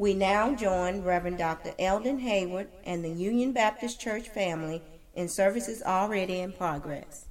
We now join Reverend Dr. Eldon Hayward and the Union Baptist Church family in services already in progress.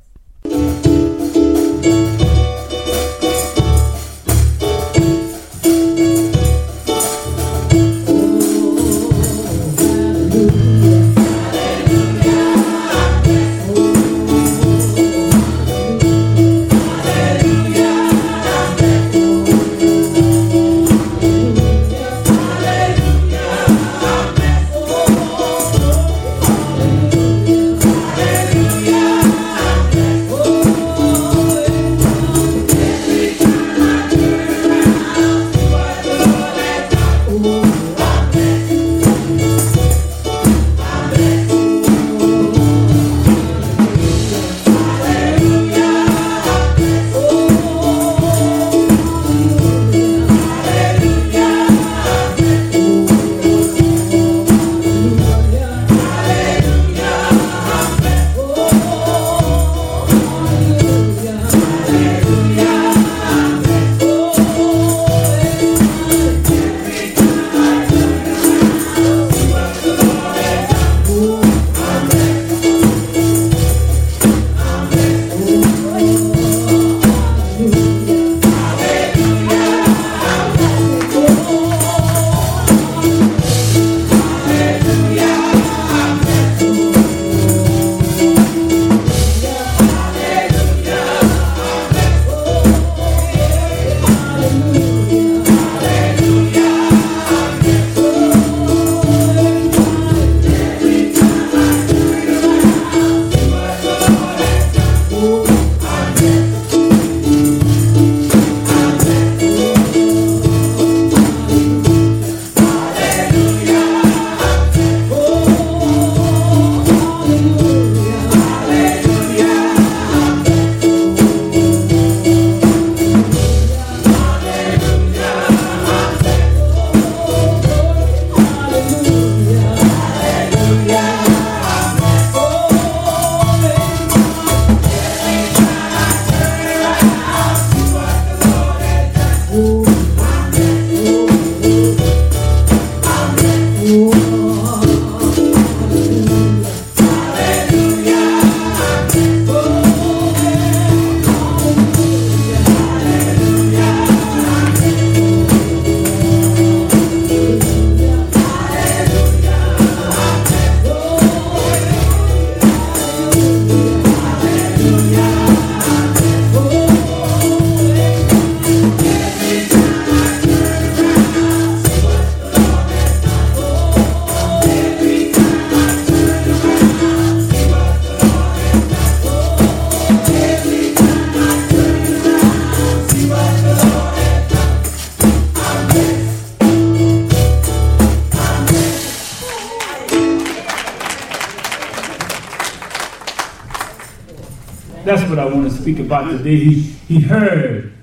Speak about today, he, he heard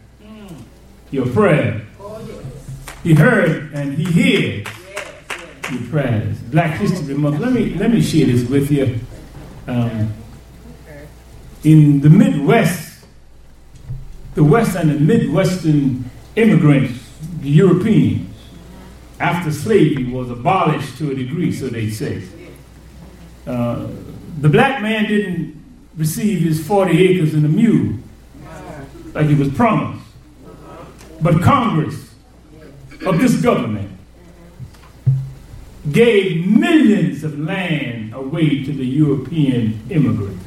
your prayer. He heard and he hears your prayers. Black History Month. Let me let me share this with you. Um, in the Midwest, the West and the Midwestern immigrants, the Europeans, after slavery was abolished to a degree, so they say. Uh, the black man didn't receive his 40 acres and a mule like he was promised. But Congress of this government gave millions of land away to the European immigrants.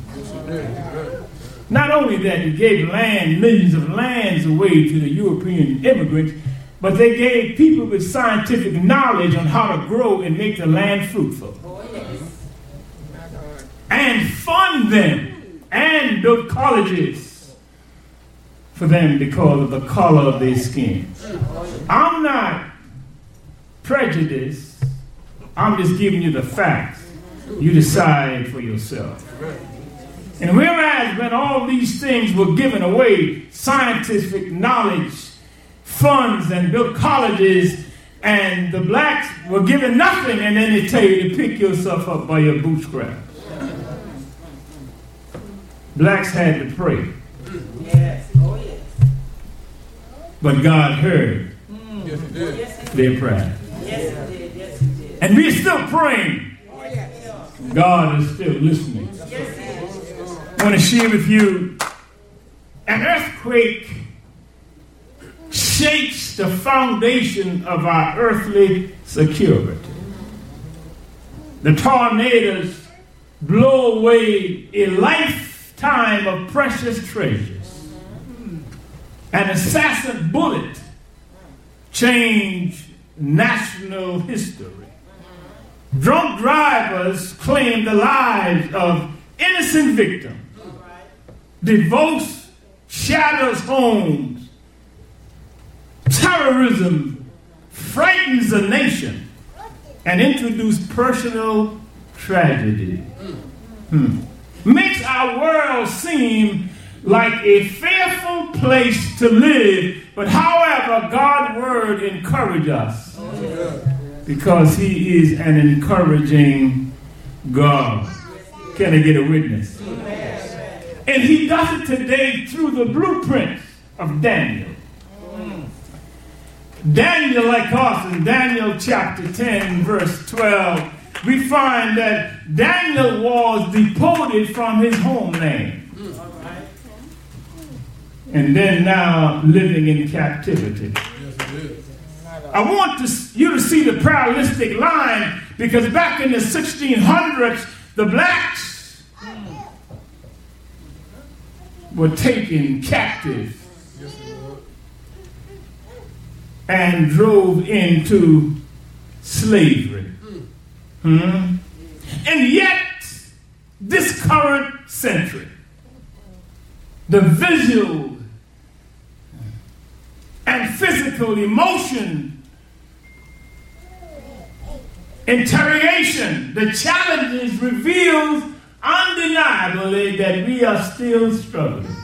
Not only that, they gave land, millions of lands away to the European immigrants, but they gave people with scientific knowledge on how to grow and make the land fruitful. Oh, and fund them and built colleges for them because of the color of their skin. I'm not prejudiced. I'm just giving you the facts. You decide for yourself. And whereas when all these things were given away, scientific knowledge, funds, and built colleges, and the blacks were given nothing, and then they tell you to pick yourself up by your bootstraps blacks had to pray. Yes. Oh, yes. But God heard mm. their prayer. Yes. And we're still praying. God is still listening. I want to share with you an earthquake shakes the foundation of our earthly security. The tornadoes blow away a lifetime of precious treasures. An assassin bullet changed national history. Drunk drivers claim the lives of innocent victims. Divorce shatters homes. Terrorism frightens a nation and introduces personal tragedy. Hmm. Makes our world seem like a fearful place to live, but however, God's word encourages us because He is an encouraging God. Can I get a witness? And He does it today through the blueprint of Daniel. Daniel, like us, in Daniel chapter 10, verse 12, we find that Daniel was deported from his homeland. And then now living in captivity. I want to, you to see the parallelistic line because back in the 1600s, the blacks were taken captive and drove into slavery. Hmm? And yet, this current century, the visual and physical emotion, interrogation, the challenges reveals undeniably that we are still struggling.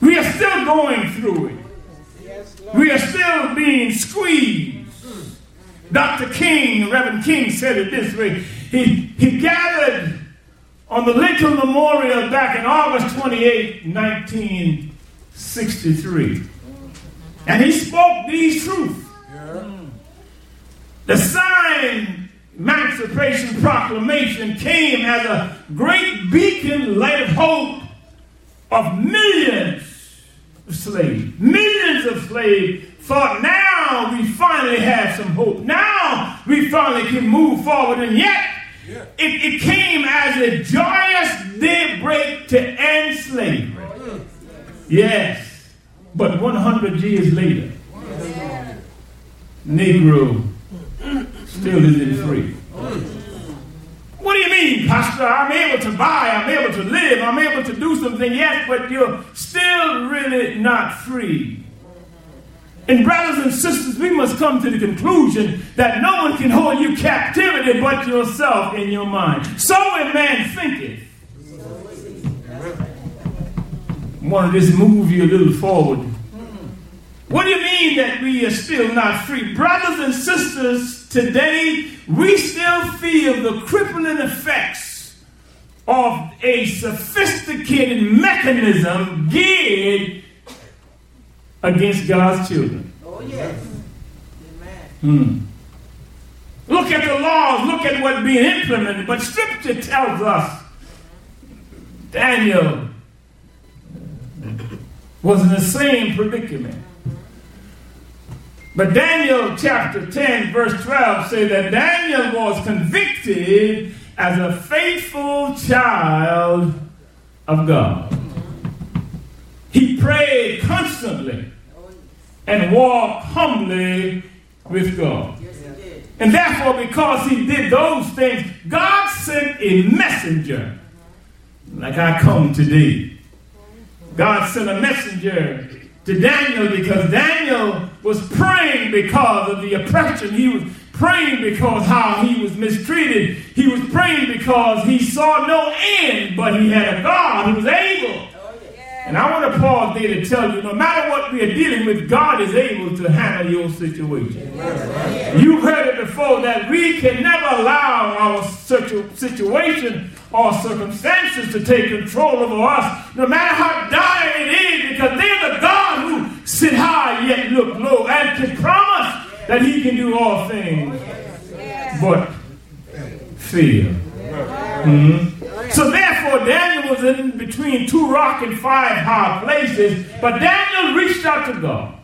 We are still going through it. We are still being squeezed. Dr. King, Reverend King said it this way. He, he gathered on the Lincoln Memorial back in August 28, 1963. And he spoke these truths. The sign Emancipation Proclamation came as a great beacon light of hope of millions of slaves. Millions of slaves thought now we finally have some hope. Now we finally can move forward. And yet yeah. it, it, came as a joyous daybreak to end slavery. Yes. But 100 years later, Negro still isn't free. What do you mean, Pastor? I'm able to buy, I'm able to live, I'm able to do something, yes, but you're still really not free. And, brothers and sisters, we must come to the conclusion that no one can hold you captivity but yourself in your mind. So a man thinketh. I want to just move you a little forward. What do you mean that we are still not free? Brothers and sisters, today we still feel the crippling effects of a sophisticated mechanism geared against God's children. Oh, yes. Hmm. Look at the laws, look at what's being implemented. But Scripture tells us Daniel was in the same predicament. But Daniel chapter 10, verse 12 says that Daniel was convicted as a faithful child of God. He prayed constantly and walked humbly with God. And therefore, because he did those things, God sent a messenger like I come today. God sent a messenger to Daniel because Daniel was praying because of the oppression. He was praying because how he was mistreated. He was praying because he saw no end, but he had a God who was able and I want to pause there to tell you no matter what we are dealing with, God is able to handle your situation. You've heard it before that we can never allow our situation or circumstances to take control over us, no matter how dire it is, because they're the God who sit high yet look low and can promise that he can do all things but fear. Mm-hmm. So Daniel was in between two rock and five hard places, but Daniel reached out to God.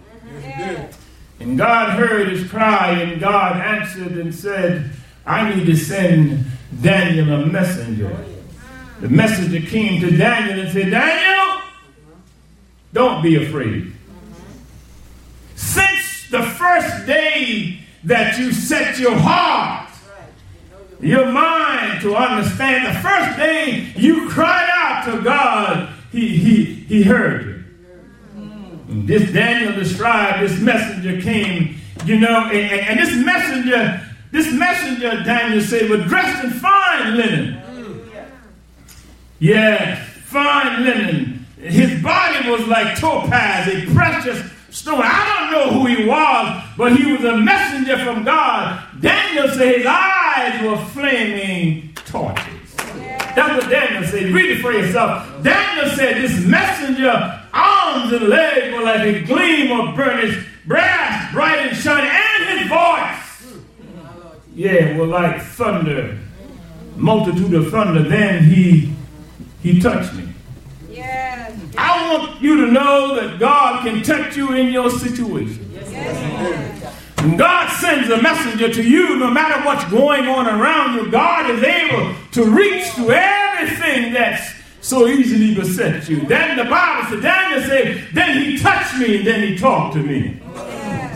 And God heard his cry, and God answered and said, I need to send Daniel a messenger. The messenger came to Daniel and said, Daniel, don't be afraid. Since the first day that you set your heart, your mind to understand, the first thing you cried out to God, He, he, he heard you. And this Daniel described, this messenger came, you know, and, and this messenger, this messenger, Daniel said, was dressed in fine linen. Yes, fine linen. His body was like topaz, a precious stone. I don't know who he was, but he was a messenger from God. Daniel said his eyes were flaming torches. That's what Daniel said. Read it for yourself. Daniel said this messenger, arms and legs were like a gleam of burnished brass, bright and shining, and his voice, yeah, were like thunder, multitude of thunder. Then he he touched me. Yes. I want you to know that God can touch you in your situation. Yes. God sends a messenger to you, no matter what's going on around you, God is able to reach to everything that's so easily beset you. Then the Bible said, Daniel said, then he touched me and then he talked to me.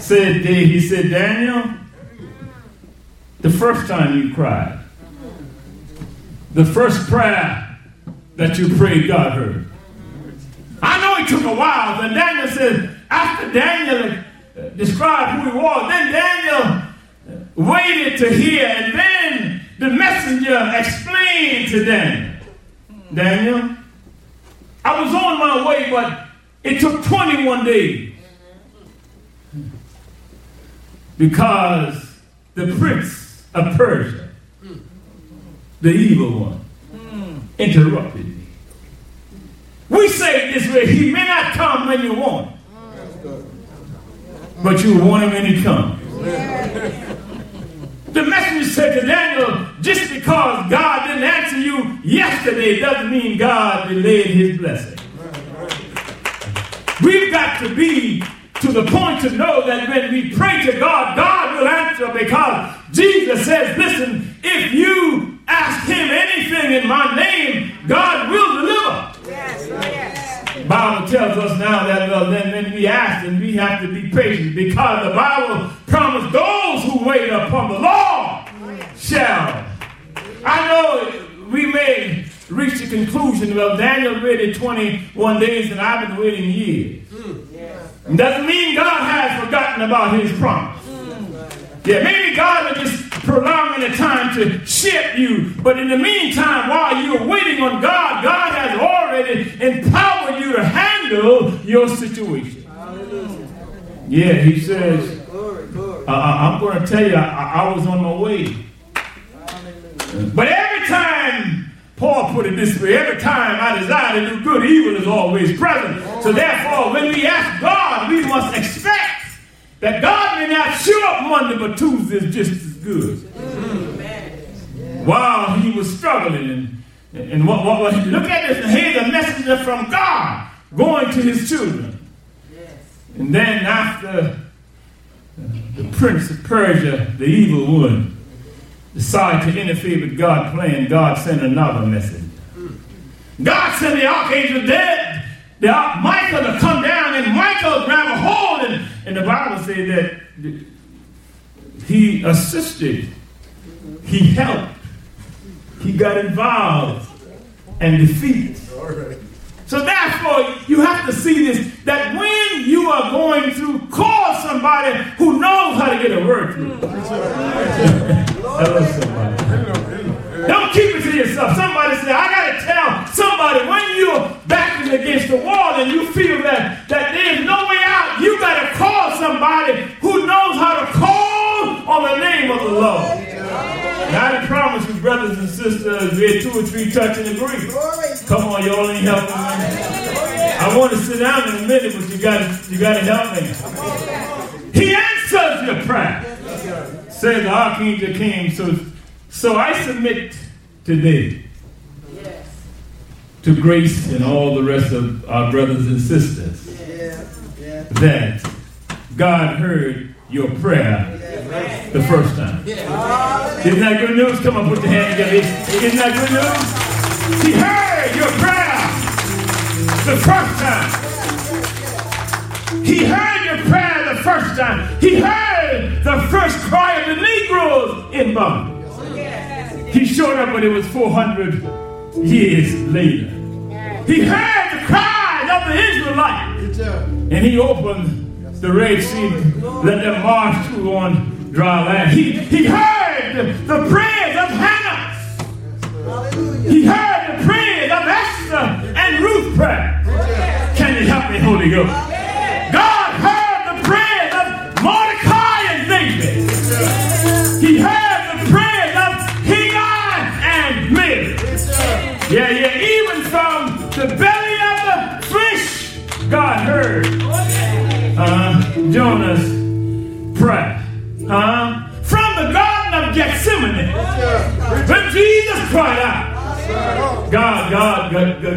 Said he said, Daniel, the first time you cried, the first prayer that you prayed, God heard. I know it took a while, but Daniel said, after Daniel described who he was, then Daniel waited to hear, and then the messenger explained to them. Daniel, I was on my way, but it took 21 days. Because the prince of Persia, the evil one, interrupted me. We say this way He may not come when you want but you want him when he comes. The messenger said to Daniel, just because God didn't answer you yesterday doesn't mean God delayed his blessing. We've got to be to the point to know that when we pray to God, God will answer because Jesus says, listen, if you ask him anything in my name, God will deliver. Yes, oh, yes. Bible tells us now that well, then when we ask and we have to be patient because the Bible promised those who wait upon the Lord shall. I know we may reach the conclusion, well, Daniel waited 21 days and I've been waiting years. Mm. Doesn't mean God has forgotten about his promise. Mm. Yeah, maybe God will just prolonging the time to ship you. But in the meantime, while you're waiting on God, God has already empowered you to handle your situation. Yeah, he says, I, am going to tell you, I, I was on my way. But every time, Paul put it this way, every time I desire to do good, evil is always present. So therefore, when we ask God, we must expect that God may not show up Monday, but Tuesday is just good. Mm. While he was struggling, and, and what, what, look at this, here's a messenger from God going to his children. And then after the prince of Persia, the evil one, decided to interfere with God's plan, God sent another message. God sent the archangel dead, the Michael to come down, and Michael grab a hold, and, and the Bible says that he assisted, he helped, he got involved and defeated. So therefore, you have to see this that when you are going through, call somebody who knows how to get a word through. Hello, somebody. Don't keep it to yourself. Somebody say, I got to tell somebody when you're backing against the wall and you feel that, that there's no way out, you got to call somebody who knows how to call on the name of the Lord. I promise you, brothers and sisters, we're two or three touching and agree. Come on, y'all ain't helping me. I want to sit down in a minute, but you got you got to help me. He answers your prayer. Said the Archangel came. So, so I submit today to grace and all the rest of our brothers and sisters that God heard your prayer the first time. Isn't that good news? Come on, put your hand together. Isn't that good news? He heard your prayer the first time. He heard your prayer the first time. He heard the first cry of the Negroes in bondage. He showed up when it was 400 years later. He heard the cries of the Israelites. And he opened the Red Sea, let them march through on dry land. He, he heard the prayers of Hannah. He heard the prayers of Esther and Ruth pray. Can you help me, Holy Ghost? God heard the prayers of Mordecai and David. He heard the prayers of Haggai and Mary. Yeah, yeah, even from the belly of the fish, God heard uh, Jonah's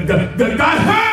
God, God, God, God.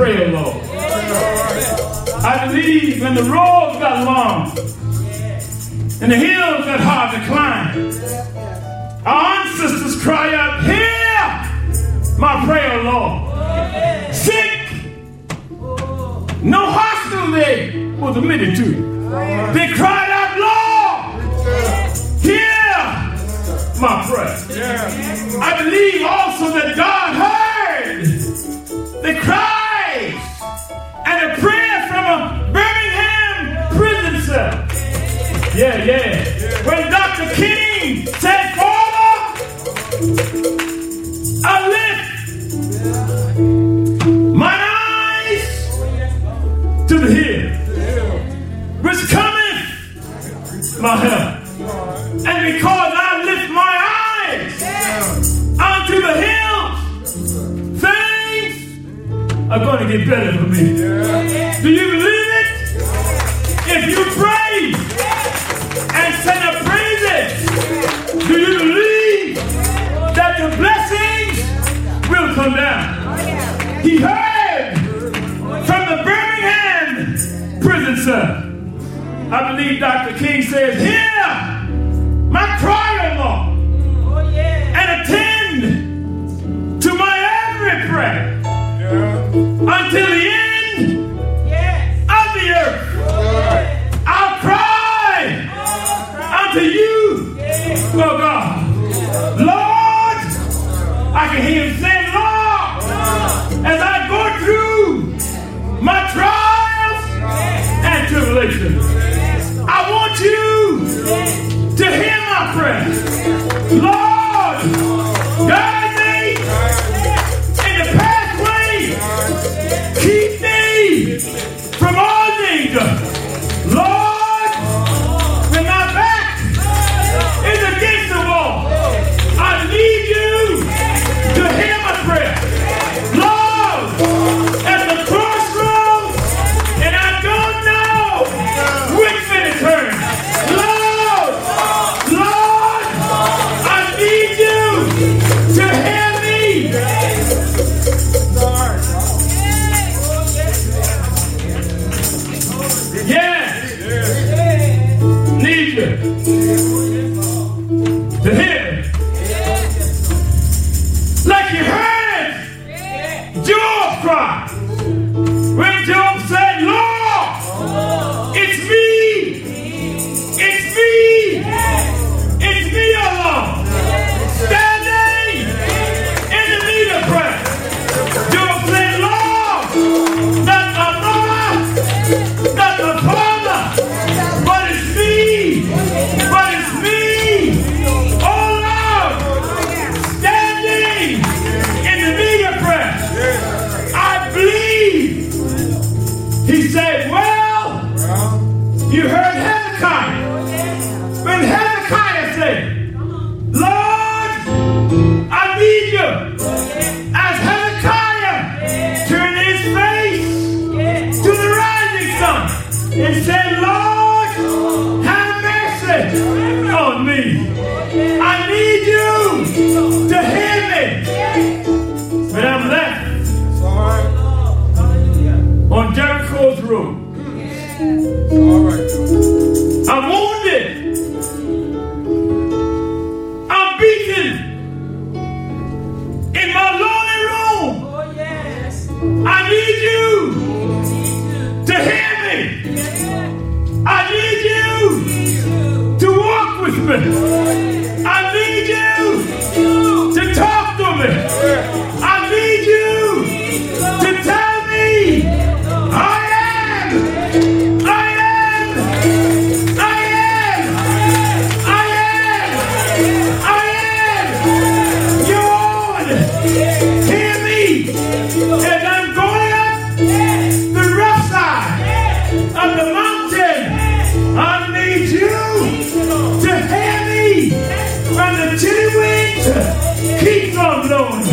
Prayer, Lord. I believe when the roads got long and the hills got hard to climb, our ancestors cry out, Hear my prayer, Lord. Sick, no hospital they was admitted to. They cried out, Lord, hear my prayer. I believe also that God heard prison. I believe Dr. King says, Hear my cry, O Lord, and attend to my every prayer until the end of the earth. I'll cry unto you, oh God. Lord, I can hear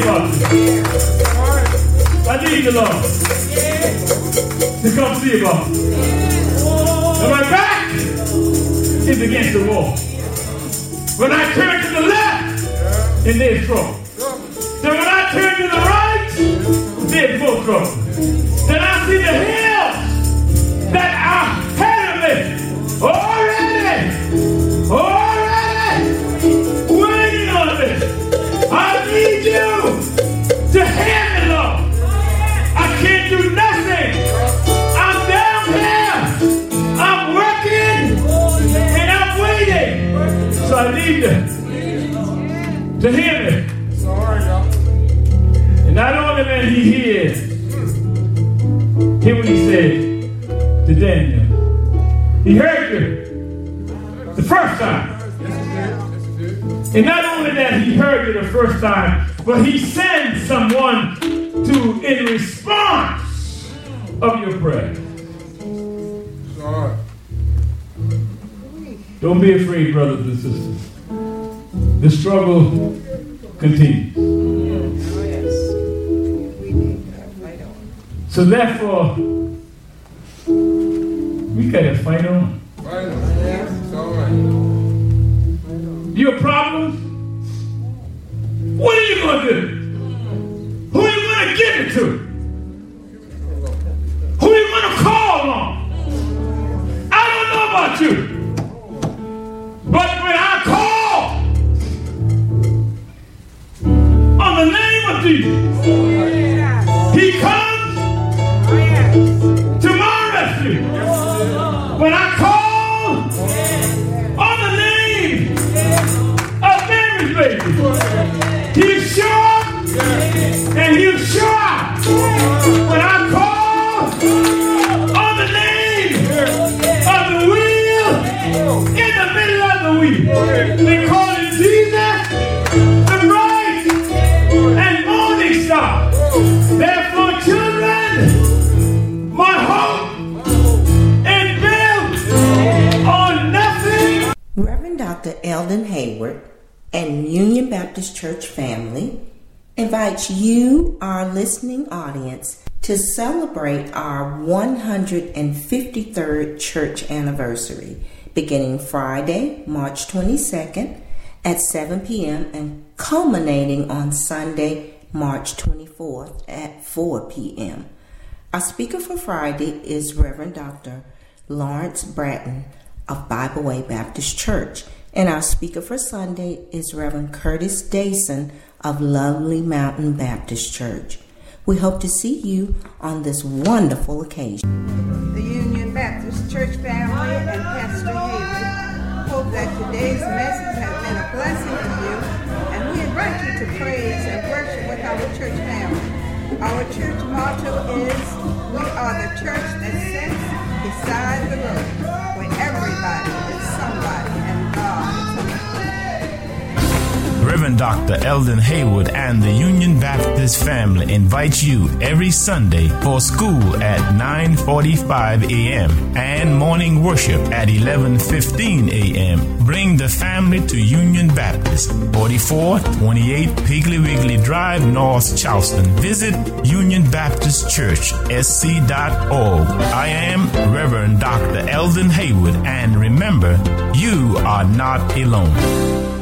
about. I need you, Lord, to come see me. And my back is against the wall. When I turn to the left, and there's trouble. Then when I turn to the right, there's more trouble. Then I see the hills that are You to hear me. And not only when he hears, hear what he said to Daniel. He heard you the first time. And not only that he heard you the first time, but he sent someone to in response of your prayer. Don't be afraid, brothers and sisters. The struggle continues. So therefore, we gotta fight on. Your problems, what are you gonna do? Who are you gonna give it to? Who are you gonna call on? I don't know about you. You, our listening audience, to celebrate our 153rd church anniversary beginning Friday, March 22nd at 7 p.m. and culminating on Sunday, March 24th at 4 p.m. Our speaker for Friday is Reverend Dr. Lawrence Bratton of Bible Way Baptist Church, and our speaker for Sunday is Reverend Curtis Dason of Lovely Mountain Baptist Church. We hope to see you on this wonderful occasion. the Union Baptist Church family and Pastor Hayward. Hope that today's message has been a blessing to you, and we invite you to praise and worship with our church family. Our church motto is, we are the church that sits Dr. Eldon Haywood and the Union Baptist family invite you every Sunday for school at 9:45 a.m. and morning worship at 11:15 a.m. Bring the family to Union Baptist, 4428 Piggly Wiggly Drive, North Charleston. Visit Union Baptist Church, sc.org. I am Reverend Dr. Eldon Haywood, and remember, you are not alone.